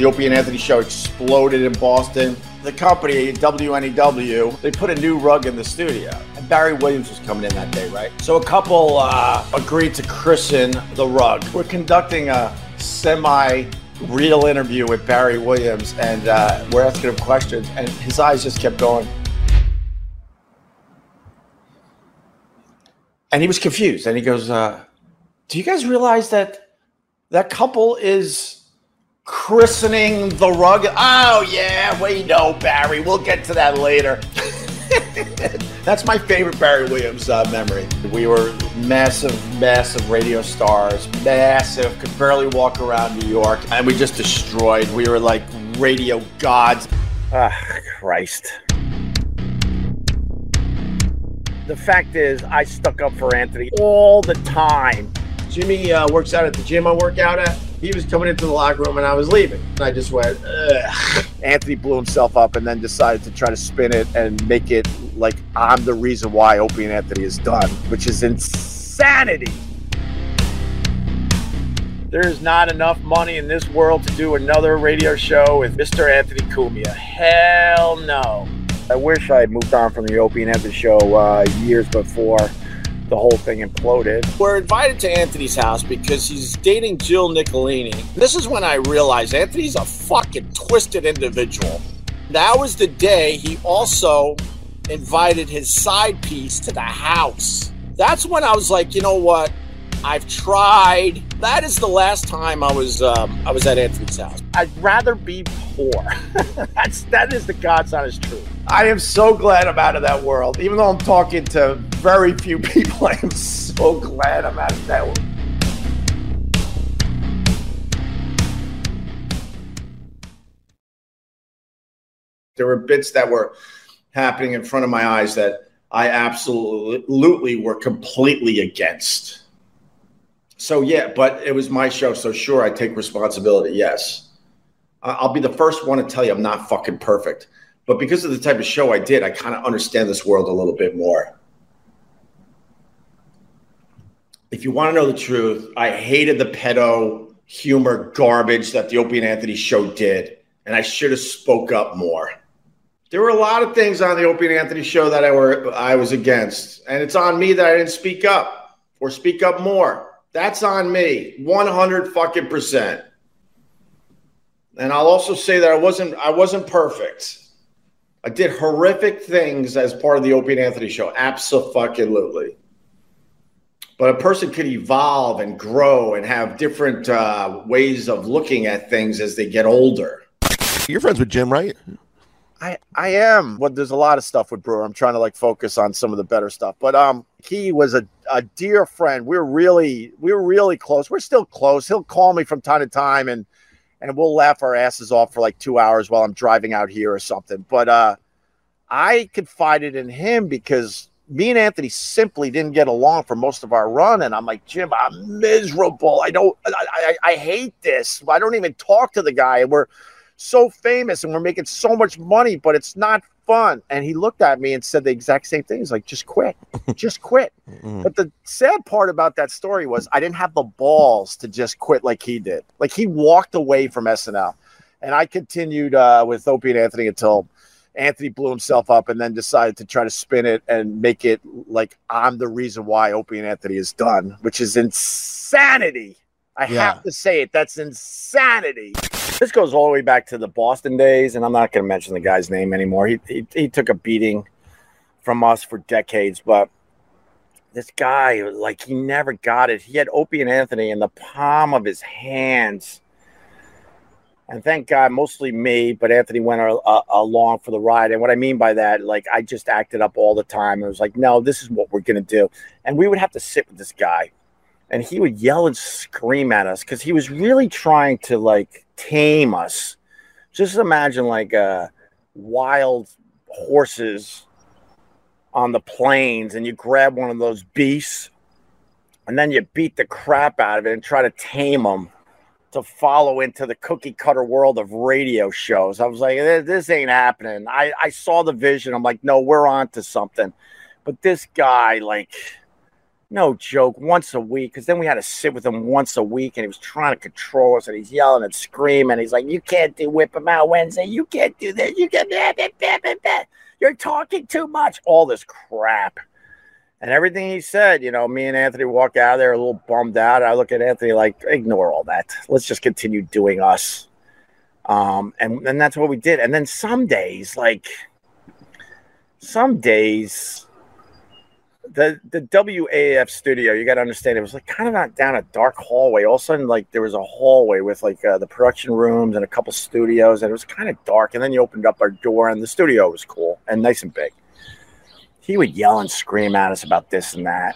The Opie and Anthony show exploded in Boston. The company, WNEW, they put a new rug in the studio. And Barry Williams was coming in that day, right? So a couple uh, agreed to christen the rug. We're conducting a semi real interview with Barry Williams, and uh, we're asking him questions, and his eyes just kept going. And he was confused, and he goes, uh, "Do you guys realize that that couple is christening the rug?" Oh yeah, we know, Barry. We'll get to that later. That's my favorite Barry Williams uh, memory. We were massive, massive radio stars, massive, could barely walk around New York, and we just destroyed. We were like radio gods. Ah, Christ. The fact is, I stuck up for Anthony all the time. Jimmy uh, works out at the gym I work out at. He was coming into the locker room and I was leaving. And I just went, Ugh. Anthony blew himself up and then decided to try to spin it and make it like I'm the reason why Opie and Anthony is done, which is insanity. There's not enough money in this world to do another radio show with Mr. Anthony Cumia. Hell no. I wish I had moved on from the Opie and Anthony show uh, years before the whole thing imploded. We're invited to Anthony's house because he's dating Jill Nicolini. This is when I realized Anthony's a fucking twisted individual. That was the day he also invited his side piece to the house. That's when I was like, you know what? I've tried. That is the last time I was um, I was at Anthony's house. I'd rather be poor. That's that is the God's honest truth. I am so glad I'm out of that world. Even though I'm talking to very few people, I am so glad I'm out of that one. There were bits that were happening in front of my eyes that I absolutely were completely against. So yeah, but it was my show, so sure, I take responsibility. Yes, I'll be the first one to tell you I'm not fucking perfect, but because of the type of show I did, I kind of understand this world a little bit more. If you want to know the truth, I hated the pedo humor garbage that the Opie and Anthony show did, and I should have spoke up more. There were a lot of things on the Opie and Anthony show that I were I was against, and it's on me that I didn't speak up or speak up more. That's on me, 100 fucking percent. And I'll also say that I wasn't I wasn't perfect. I did horrific things as part of the Opie and Anthony show, absolutely. But a person can evolve and grow and have different uh, ways of looking at things as they get older. You're friends with Jim, right? I I am. Well, there's a lot of stuff with Brewer. I'm trying to like focus on some of the better stuff. But um, he was a, a dear friend. We're really we're really close. We're still close. He'll call me from time to time and and we'll laugh our asses off for like two hours while I'm driving out here or something. But uh, I confided in him because me and Anthony simply didn't get along for most of our run. And I'm like, Jim, I'm miserable. I don't, I, I, I hate this. I don't even talk to the guy. And we're so famous and we're making so much money, but it's not fun. And he looked at me and said the exact same thing. He's like, just quit, just quit. Mm-hmm. But the sad part about that story was I didn't have the balls to just quit like he did. Like he walked away from SNL. And I continued uh, with Opie and Anthony until Anthony blew himself up and then decided to try to spin it and make it like I'm the reason why Opie and Anthony is done, which is insanity. I Yeah. have to say it. That's insanity. This goes all the way back to the Boston days, and I'm not going to mention the guy's name anymore. He, he he took a beating from us for decades, but this guy, like, he never got it. He had Opie and Anthony in the palm of his hands. And thank God, mostly me, but Anthony went a, a- along for the ride. And what I mean by that, like, I just acted up all the time. It was like, no, this is what we're to do. And we would have to sit with this guy, and he would yell and scream at us because he was really trying to, like, tame us. Just imagine, like, uh, wild horses on the plains, and you grab one of those beasts, and then you beat the crap out of it and try to tame them to follow into the cookie cutter world of radio shows. I was like, this, this ain't happening. I, I saw the vision. I'm like, no, we're on to something. But this guy, like, no joke, once a week. Because then we had to sit with him once a week, and he was trying to control us, and he's yelling and screaming. He's like, "You can't do whip him out Wednesday. You can't do this. You can't. You're talking too much. All this crap." And everything he said, you know, me and Anthony walk out there a little bummed out. I look at Anthony like, ignore all that. Let's just continue doing us. Um, and, and that's what we did. And then some days, like some days, the the WAAF studio, you got to understand, it was like kind of not down a dark hallway. All of a sudden, like there was a hallway with like uh, the production rooms and a couple studios, and it was kind of dark. And then you opened up our door, and the studio was cool and nice and big. He would yell and scream at us about this and that.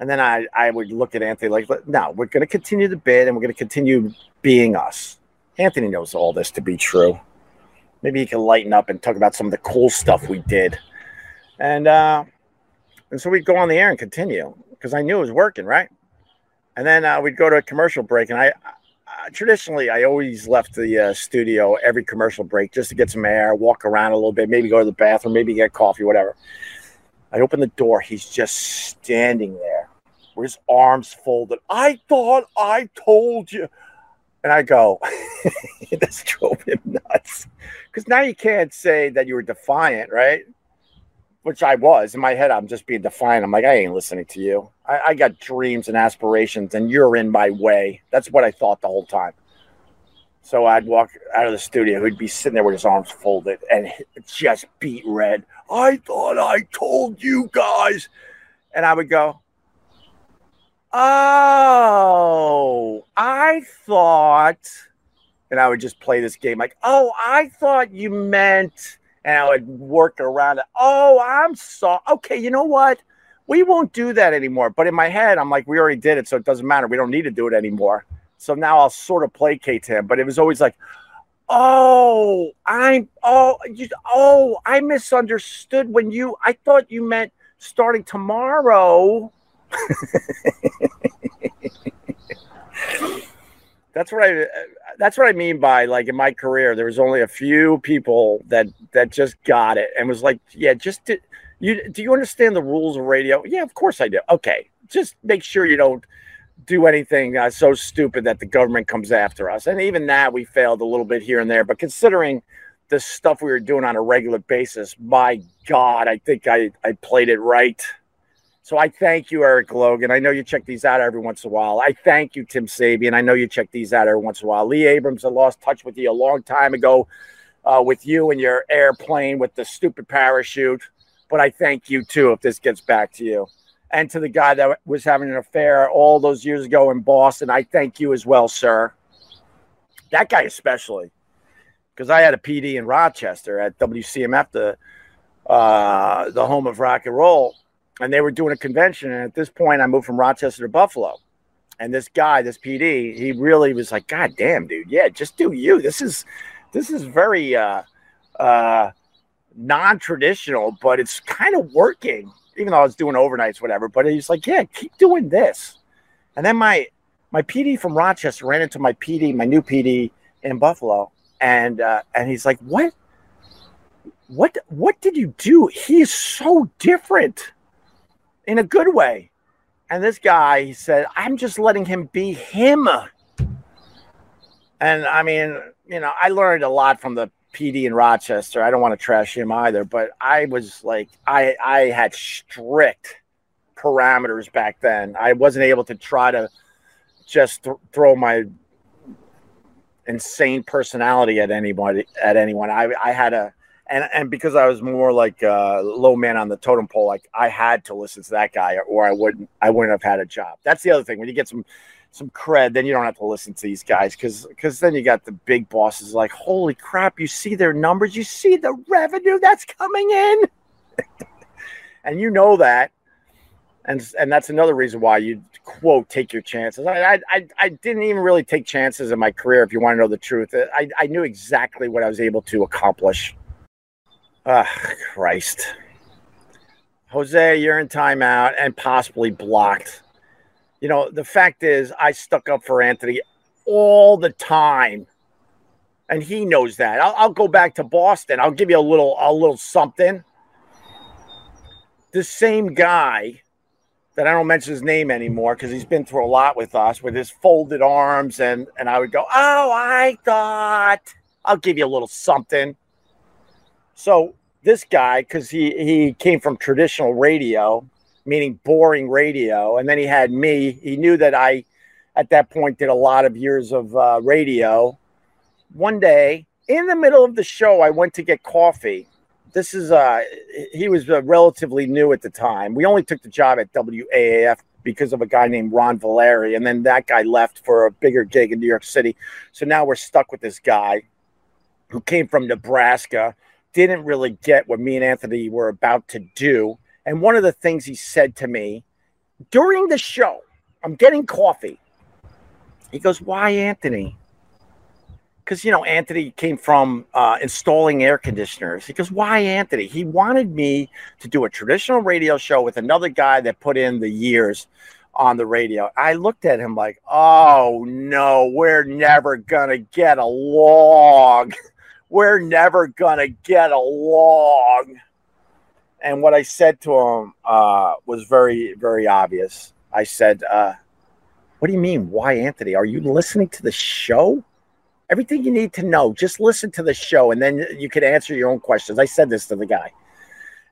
And then I, I would look at Anthony like, no, we're going to continue the bid and we're going to continue being us. Anthony knows all this to be true. Maybe he can lighten up and talk about some of the cool stuff we did. And uh, and so we'd go on the air and continue because I knew it was working, right? And then uh, we'd go to a commercial break. And I traditionally, I always left the uh, studio every commercial break just to get some air, walk around a little bit, maybe go to the bathroom, maybe get coffee, whatever. I open the door. He's just standing there with his arms folded. I thought I told you. And I go, this drove him nuts. Because now you can't say that you were defiant, right? Which I was. In my head, I'm just being defiant. I'm like, I ain't listening to you. I, I got dreams and aspirations, and you're in my way. That's what I thought the whole time. So I'd walk out of the studio. He'd be sitting there with his arms folded and just beet red. I thought I told you guys. And I would go, Oh, I thought, and I would just play this game like, oh, I thought you meant, and I would work around it. Oh, I'm sorry. Okay, you know what? We won't do that anymore. But in my head, I'm like, we already did it, so it doesn't matter. We don't need to do it anymore. So now I'll sort of placate him. But it was always like, oh, I'm, oh, you, oh, I misunderstood when you, I thought you meant starting tomorrow. that's what I that's what I mean by like in my career there was only a few people that that just got it and was like yeah just do, you do you understand the rules of radio yeah of course I do okay just make sure you don't do anything uh, so stupid that the government comes after us and even that we failed a little bit here and there but considering the stuff we were doing on a regular basis my god I think I I played it right so I thank you, Eric Logan. I know you check these out every once in a while. I thank you, Tim Sabean. I know you check these out every once in a while. Lee Abrams, I lost touch with you a long time ago uh, with you and your airplane with the stupid parachute. But I thank you too if this gets back to you. And to the guy that was having an affair all those years ago in Boston, I thank you as well, sir. That guy especially, because I had a PD in Rochester at WCMF, the uh, the home of rock and roll and they were doing a convention. And at this point, I moved from Rochester to Buffalo. And this guy, this PD, he really was like, God damn, dude, yeah, just do you. This is this is very uh uh non-traditional, but it's kind of working, even though I was doing overnights, whatever. But he's like, Yeah, keep doing this. And then my my PD from Rochester ran into my PD, my new PD in Buffalo, and uh, and he's like, What what what did you do? He is so different in a good way. And this guy, he said, I'm just letting him be him. And I mean, you know, I learned a lot from the PD in Rochester. I don't want to trash him either, but I was like, I I had strict parameters back then. I wasn't able to try to just th- throw my insane personality at anybody at anyone. I I had a and and because I was more like uh, low man on the totem pole, like I had to listen to that guy, or I wouldn't I wouldn't have had a job. That's the other thing. When you get some some cred, then you don't have to listen to these guys because because then you got the big bosses like, holy crap, you see their numbers, you see the revenue that's coming in, and you know that. And, and that's another reason why you quote take your chances. I, I I didn't even really take chances in my career. If you want to know the truth, I, I knew exactly what I was able to accomplish Ah, Christ. Jose, you're in timeout and possibly blocked. You know, the fact is, I stuck up for Anthony all the time. And he knows that. I'll, I'll go back to Boston. I'll give you a little a little something. The same guy that I don't mention his name anymore because he's been through a lot with us with his folded arms and and I would go, "Oh, I thought I'll give you a little something." So this guy, because he he came from traditional radio, meaning boring radio, and then he had me. He knew that I, at that point, did a lot of years of uh, radio. One day, in the middle of the show, I went to get coffee. This is uh, he was uh, relatively new at the time. We only took the job at WAAF because of a guy named Ron Valeri, and then that guy left for a bigger gig in New York City. So now we're stuck with this guy who came from Nebraska didn't really get what me and Anthony were about to do. And one of the things he said to me during the show, I'm getting coffee. He goes, Why Anthony? Because, you know, Anthony came from uh, installing air conditioners. He goes, Why Anthony? He wanted me to do a traditional radio show with another guy that put in the years on the radio. I looked at him like, Oh no, we're never going to get along. we're never gonna get along. And what I said to him uh, was very, very obvious. I said, uh, "What do you mean? Why, Anthony? Are you listening to the show? Everything you need to know, just listen to the show, and then you can answer your own questions." I said this to the guy,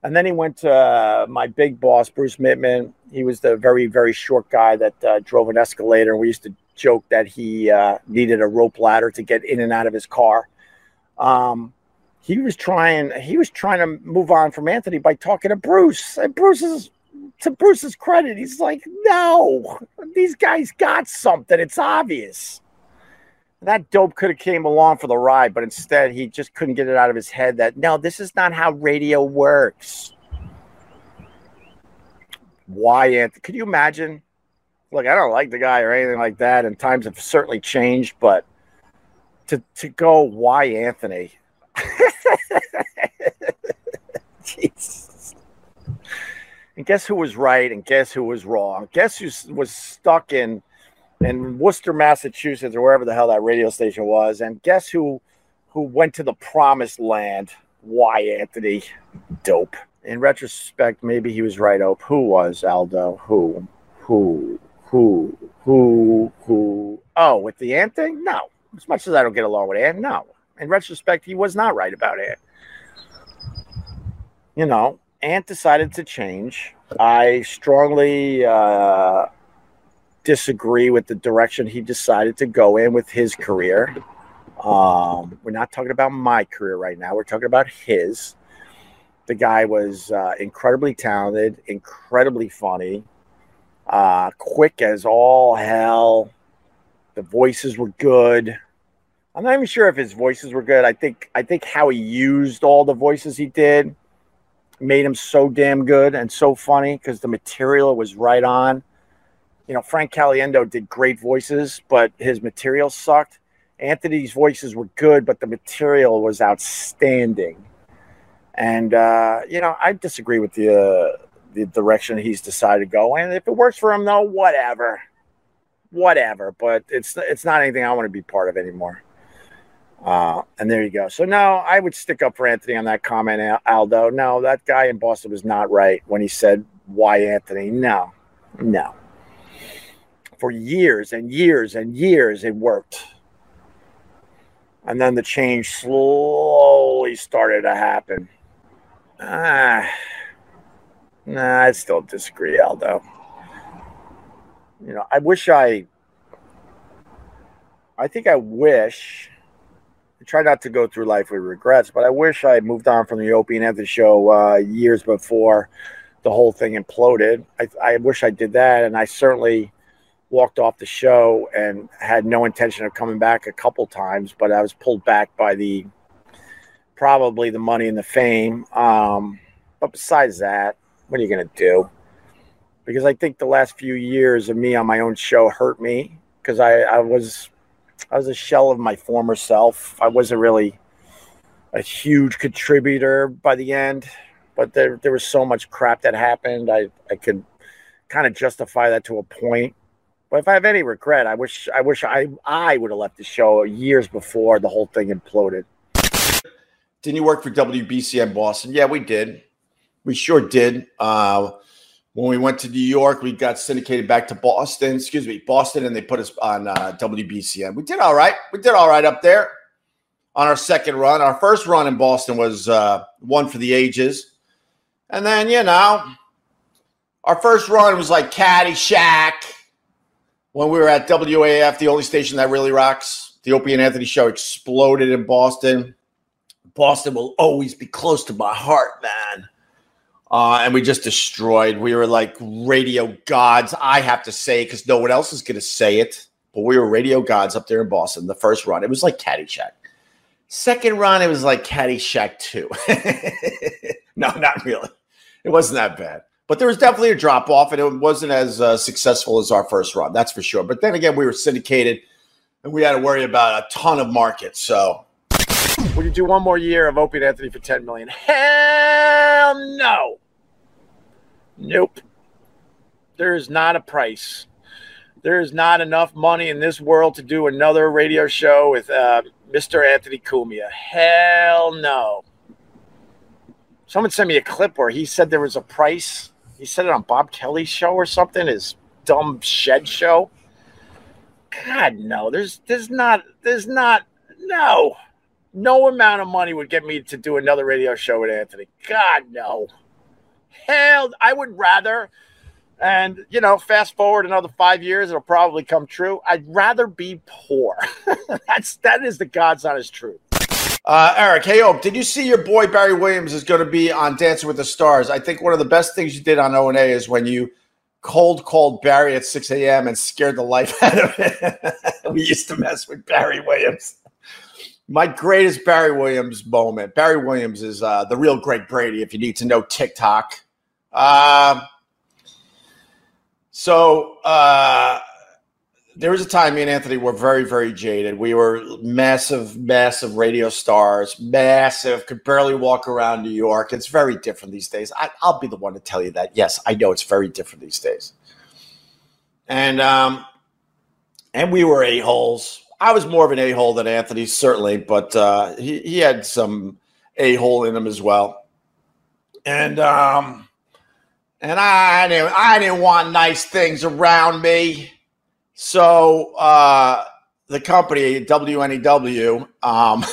and then he went to uh, my big boss, Bruce Mittman. He was the very, very short guy that uh, drove an escalator. We used to joke that he uh, needed a rope ladder to get in and out of his car um, he was trying he was trying to move on from Anthony by talking to Bruce. And Bruce's to Bruce's credit, he's like, no, these guys got something. It's obvious. That dope could have came along for the ride, but instead he just couldn't get it out of his head that no, this is not how radio works. Why, Anthony? Could you imagine? Look, I don't like the guy or anything like that, and times have certainly changed, but to to go why Anthony. Jesus. And guess who was right and guess who was wrong? Guess who was stuck in in Worcester, Massachusetts, or wherever the hell that radio station was, and guess who who went to the promised land? Why Anthony? Dope. In retrospect, maybe he was right. Ope. Who was Aldo? Who? Who? Who? Who? Who? Oh, with the ant thing? No. As much as I don't get along with Ant, no. In retrospect, he was not right about Ant. You know, Ant decided to change. I strongly uh, disagree with the direction he decided to go in with his career. Um, we're not talking about my career right now. We're talking about his. The guy was uh, incredibly talented, incredibly funny, uh, quick as all hell. The voices were good. I'm not even sure if his voices were good. I think I think how he used all the voices he did made him so damn good and so funny because the material was right on. You know, Frank Caliendo did great voices, but his material sucked. Anthony's voices were good, but the material was outstanding. And uh, you know, I disagree with the uh, the direction he's decided to go. And if it works for him, though, whatever, whatever. But it's it's not anything I want to be part of anymore. Uh, and there you go. So now I would stick up for Anthony on that comment, Aldo. No, that guy in Boston was not right when he said, Why Anthony? No, no. For years and years and years, it worked. And then the change slowly started to happen. Ah, nah, I still disagree, Aldo. You know, I wish I, I think I wish try not to go through life with regrets, but I wish I had moved on from the Opie and Anthony show uh, years before the whole thing imploded. I, I wish I did that, and I certainly walked off the show and had no intention of coming back a couple times, but I was pulled back by the probably the money and the fame. Um, but besides that, what are you going to do? Because I think the last few years of me on my own show hurt me because I, I was I was a shell of my former self. I wasn't really a huge contributor by the end, but there there was so much crap that happened. I I could kind of justify that to a point. But if I have any regret, I wish I wish I I would have left the show years before the whole thing imploded. Didn't you work for WBCN Boston? Yeah, we did. We sure did. Uh, When we went to New York, we got syndicated back to Boston. Excuse me, Boston, and they put us on uh, WBCN. We did all right. We did all right up there on our second run. Our first run in Boston was uh, one for the ages, and then you know, our first run was like Caddyshack when we were at WAAF, the only station that really rocks. The Opie and Anthony show exploded in Boston. Boston will always be close to my heart, man. Uh, and we just destroyed. We were like radio gods. I have to say, because no one else is going to say it, but we were radio gods up there in Boston. The first run, it was like Caddyshack. Second run, it was like Caddyshack 2. no, not really. It wasn't that bad. But there was definitely a drop off, and it wasn't as uh, successful as our first run, that's for sure. But then again, we were syndicated, and we had to worry about a ton of markets. So would you do one more year of Opie and Anthony for 10 million? Hell no. Nope. There is not a price. There is not enough money in this world to do another radio show with uh, Mr. Anthony Cumia. Hell no. Someone sent me a clip where he said there was a price. He said it on Bob Kelly's show or something, his dumb shed show. God, no. There's there's not there's not no no amount of money would get me to do another radio show with Anthony. God, no. Hell, I would rather, and you know, fast forward another five years, it'll probably come true. I'd rather be poor. That's that is the God's honest truth. Uh, Eric, hey, Ope, did you see your boy Barry Williams is going to be on Dancing with the Stars? I think one of the best things you did on O and A is when you cold called Barry at 6 a.m. and scared the life out of him. we used to mess with Barry Williams my greatest Barry Williams moment. Barry Williams is uh, the real Greg Brady. If you need to know TikTok, uh, so uh, there was a time me and Anthony were very, very jaded. We were massive, massive radio stars, massive. Could barely walk around New York. It's very different these days. I, will be the one to tell you that. Yes, I know it's very different these days. And um, and we were a holes I was more of an a hole than Anthony, certainly, but uh, he he had some a hole in him as well, and um, and I didn't I didn't want nice things around me, so uh, the company WNEW um,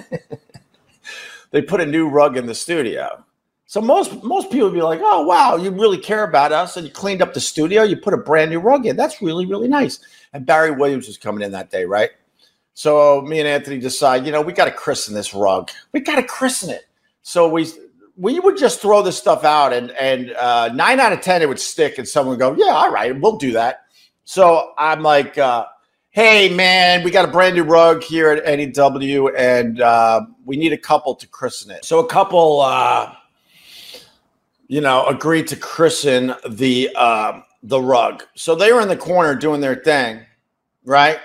they put a new rug in the studio. So most most people would be like, "Oh wow, you really care about us, and you cleaned up the studio. You put a brand new rug in. That's really really nice." And Barry Williams was coming in that day, right? So me and Anthony decide, you know, we got to christen this rug. We got to christen it. So we we would just throw this stuff out, and and uh, nine out of ten it would stick, and someone would go, yeah, all right, we'll do that. So I'm like, uh, hey man, we got a brand new rug here at NEW, and uh, we need a couple to christen it. So a couple, uh, you know, agreed to christen the. Uh, the rug. So they were in the corner doing their thing, right?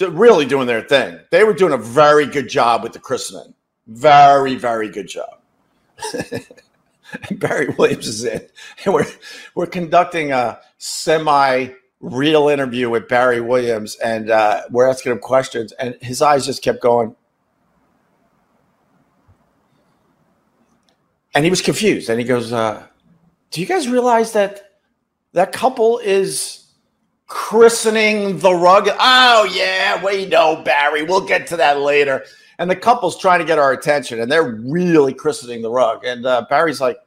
Really doing their thing. They were doing a very good job with the christening. Very, very good job. Barry Williams is in. And we're we're conducting a semi real interview with Barry Williams, and uh, we're asking him questions, and his eyes just kept going. And he was confused, and he goes, uh, "Do you guys realize that that couple is christening the rug. Oh, yeah, we know, Barry. We'll get to that later. And the couple's trying to get our attention, and they're really christening the rug. And uh, Barry's like,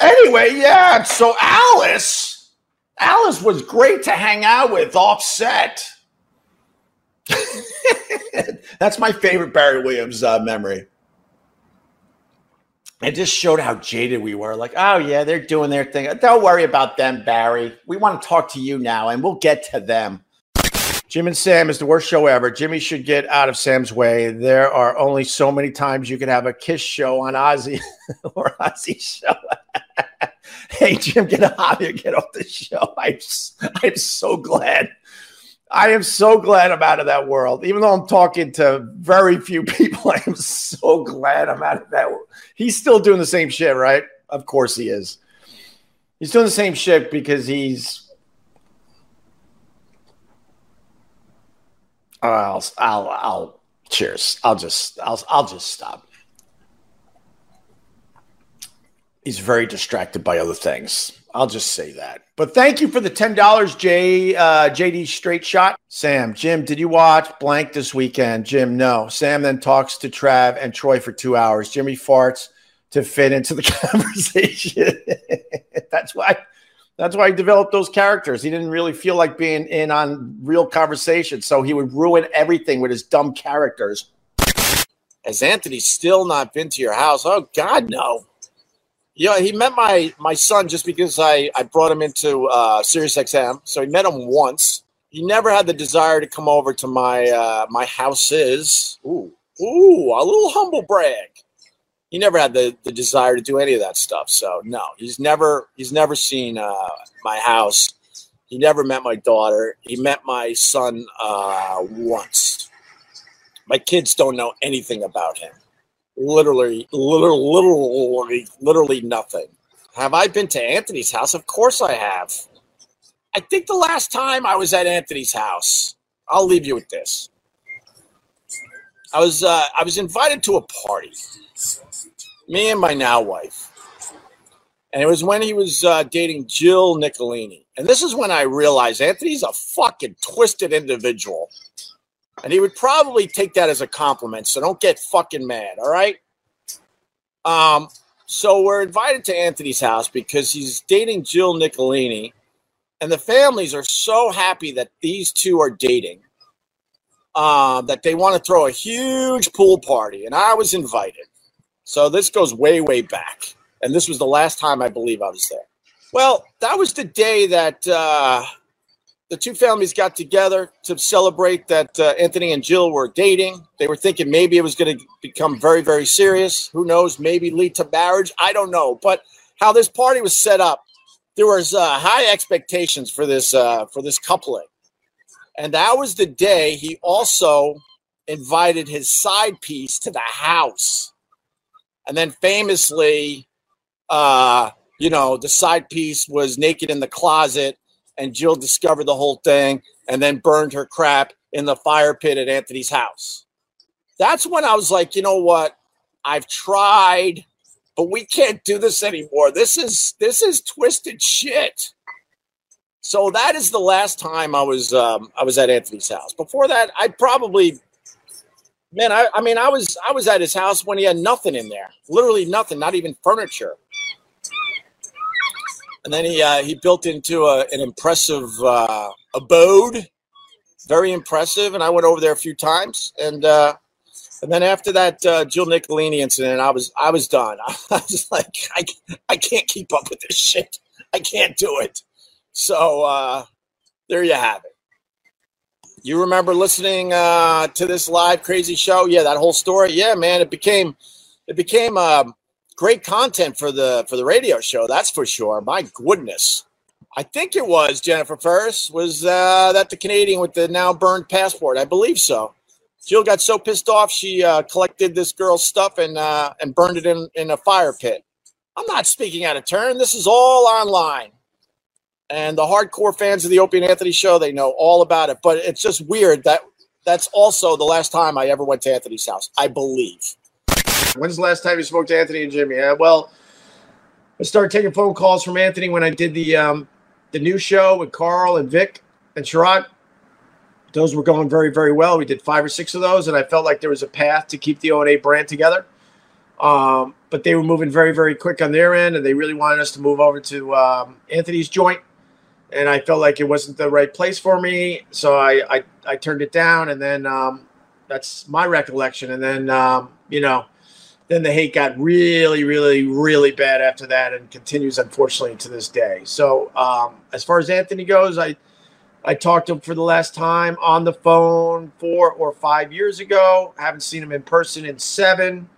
anyway, yeah. So Alice, Alice was great to hang out with offset. That's my favorite Barry Williams uh, memory it just showed how jaded we were. Like, oh yeah, they're doing their thing. Don't worry about them, Barry. We want to talk to you now, and we'll get to them. Jim and Sam is the worst show ever. Jimmy should get out of Sam's way. There are only so many times you can have a kiss show on Ozzy or Ozzy show. hey, Jim, get out here, get off the show. I'm, I'm so glad I am so glad I'm out of that world. Even though I'm talking to very few people, I am so glad I'm out of that world. He's still doing the same shit, right? Of course he is. He's doing the same shit because he's. Uh, I'll, I'll, I'll, cheers. I'll just, I'll, I'll just stop. he's very distracted by other things. I'll just say that. But thank you for the ten dollars, J uh, JD Straight Shot. Sam, Jim, did you watch Blank this weekend? Jim, no. Sam then talks to Trav and Troy for two hours. Jimmy farts to fit into the conversation. that's why. That's why he developed those characters. He didn't really feel like being in on real conversation, so he would ruin everything with his dumb characters. Has Anthony still not been to your house? Oh God, no. Yeah, he met my my son just because I I brought him into uh, Sirius XM, so he met him once. He never had the desire to come over to my uh, my houses. Ooh, ooh, a little humble brag. He never had the, the desire to do any of that stuff. So no, he's never he's never seen uh, my house. He never met my daughter. He met my son uh, once. My kids don't know anything about him literally, literally, literally, literally nothing. Have I been to Anthony's house? Of course I have. I think the last time I was at Anthony's house, I'll leave you with this. I was uh, I was invited to a party. Me and my now wife, and it was when he was uh, dating Jill Nicolini. And this is when I realized Anthony's a fucking twisted individual. And he would probably take that as a compliment. So don't get fucking mad. All right. Um, so we're invited to Anthony's house because he's dating Jill Nicolini. And the families are so happy that these two are dating uh, that they want to throw a huge pool party. And I was invited. So this goes way, way back. And this was the last time I believe I was there. Well, that was the day that uh, the two families got together to celebrate that uh, Anthony and Jill were dating. They were thinking maybe it was going to become very, very serious. Who knows? Maybe lead to marriage. I don't know. But how this party was set up, there was uh, high expectations for this uh, for this coupling, and that was the day he also invited his side piece to the house, and then famously, uh, you know, the side piece was naked in the closet and Jill discovered the whole thing and then burned her crap in the fire pit at Anthony's house. That's when I was like, you know what? I've tried, but we can't do this anymore. This is this is twisted shit. So that is the last time I was um, I was at Anthony's house. Before that, I probably man, I, I mean I was I was at his house when he had nothing in there. Literally nothing, not even furniture and then he uh, he built into a, an impressive uh, abode, very impressive. And I went over there a few times, and uh, and then after that uh, Jill Nicolini incident, I was I was done. I was like, I I can't keep up with this shit. I can't do it. So uh, there you have it. You remember listening uh, to this live crazy show? Yeah, that whole story. Yeah, man, it became it became um, great content for the for the radio show. That's for sure. My goodness. I think it was Jennifer Ferris. Was uh, that the Canadian with the now burned passport? I believe so. Jill got so pissed off she uh, collected this girl's stuff and uh, and burned it in in a fire pit. I'm not speaking out of turn. This is all online, and the hardcore fans of the Opie and Anthony show they know all about it. But it's just weird that that's also the last time I ever went to Anthony's house. I believe. When's the last time you spoke to Anthony and Jimmy? Uh, well, I started taking phone calls from Anthony when I did the um, the new show with Carl and Vic and Sherrod. Those were going very, very well. We did five or six of those, and I felt like there was a path to keep the O&A brand together. Um, but they were moving very, very quick on their end, and they really wanted us to move over to um, Anthony's joint. And I felt like it wasn't the right place for me, so I I, I turned it down. And then um, that's my recollection. And then um, you know then the hate got really, really, really bad after that, and continues unfortunately to this day. So um, as far as Anthony goes, I I talked to him for the last time on the phone four or five years ago. I haven't seen him in person in seven.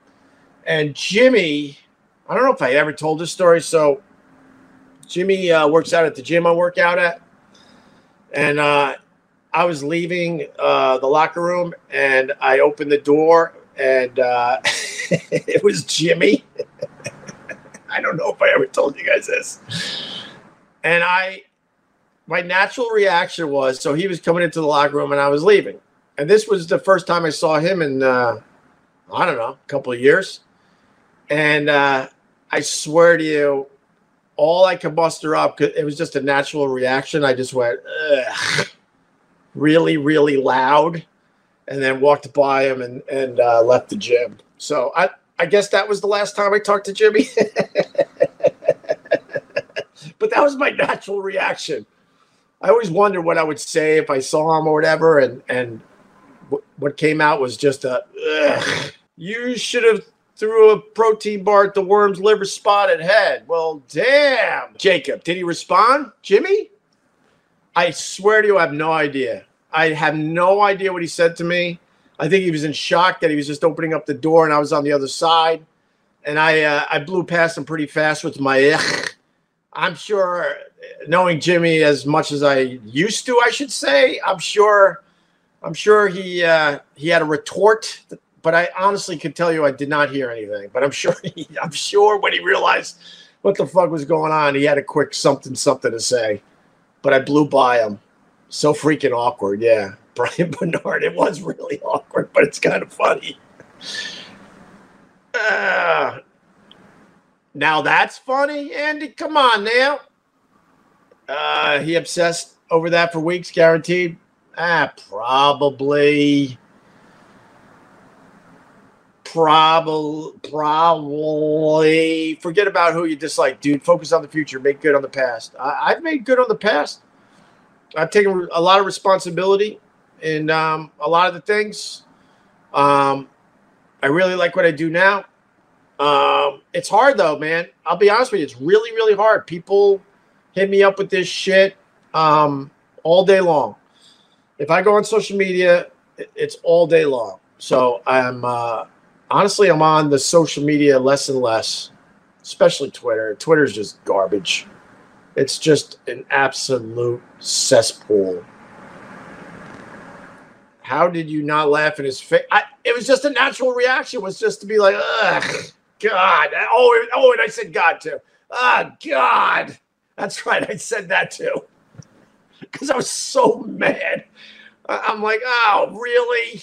And Jimmy, I don't know if I ever told this story. So Jimmy uh, works out at the gym I work out at, and uh, I was leaving uh, the locker room, and I opened the door, and uh, it was Jimmy. I don't know if I ever told you guys this. And I, my natural reaction was so he was coming into the locker room and I was leaving. And this was the first time I saw him in, uh, I don't know, a couple of years. And uh, I swear to you, all I could muster up, it was just a natural reaction. I just went, Ugh, really, really loud, and then walked by him and and uh, left the gym. So I I guess that was the last time I talked to Jimmy. but that was my natural reaction. I always wonder what I would say if I saw him or whatever, and and what came out was just a. Ugh. You should have threw a protein bar at the worm's liver spotted head. Well, damn. Jacob, did he respond? Jimmy? I swear to you, I have no idea. I have no idea what he said to me. I think he was in shock that he was just opening up the door and I was on the other side. And I uh, I blew past him pretty fast with my. I'm sure, knowing Jimmy as much as I used to, I should say, I'm sure, I'm sure he uh, he had a retort but I honestly could tell you I did not hear anything. But I'm sure he, I'm sure when he realized what the fuck was going on, he had a quick something something to say. But I blew by him. So freaking awkward, yeah. Brian Bernard, it was really awkward, but it's kind of funny. Uh, now that's funny, Andy. Come on now. Uh, he obsessed over that for weeks, guaranteed. Ah, probably. Probably, probably forget about who you dislike, dude. Focus on the future. Make good on the past. I, have made good on the past. I've taken a lot of responsibility in um, a lot of the things. Um, I really like what I do now. Um, it's hard though, man. I'll be honest with you. It's really, really hard. People hit me up with this shit um, all day long. If I go on social media, it's all day long. So I'm uh, honestly, I'm on the social media less and less, especially Twitter. Twitter's just garbage. It's just an absolute cesspool. How did you not laugh in his face? it was just a natural reaction. Was just to be like, ugh, God. Oh, oh, and I said God too. Ah, oh, God. That's right. I said that too. Because I was so mad. I'm like, oh, really?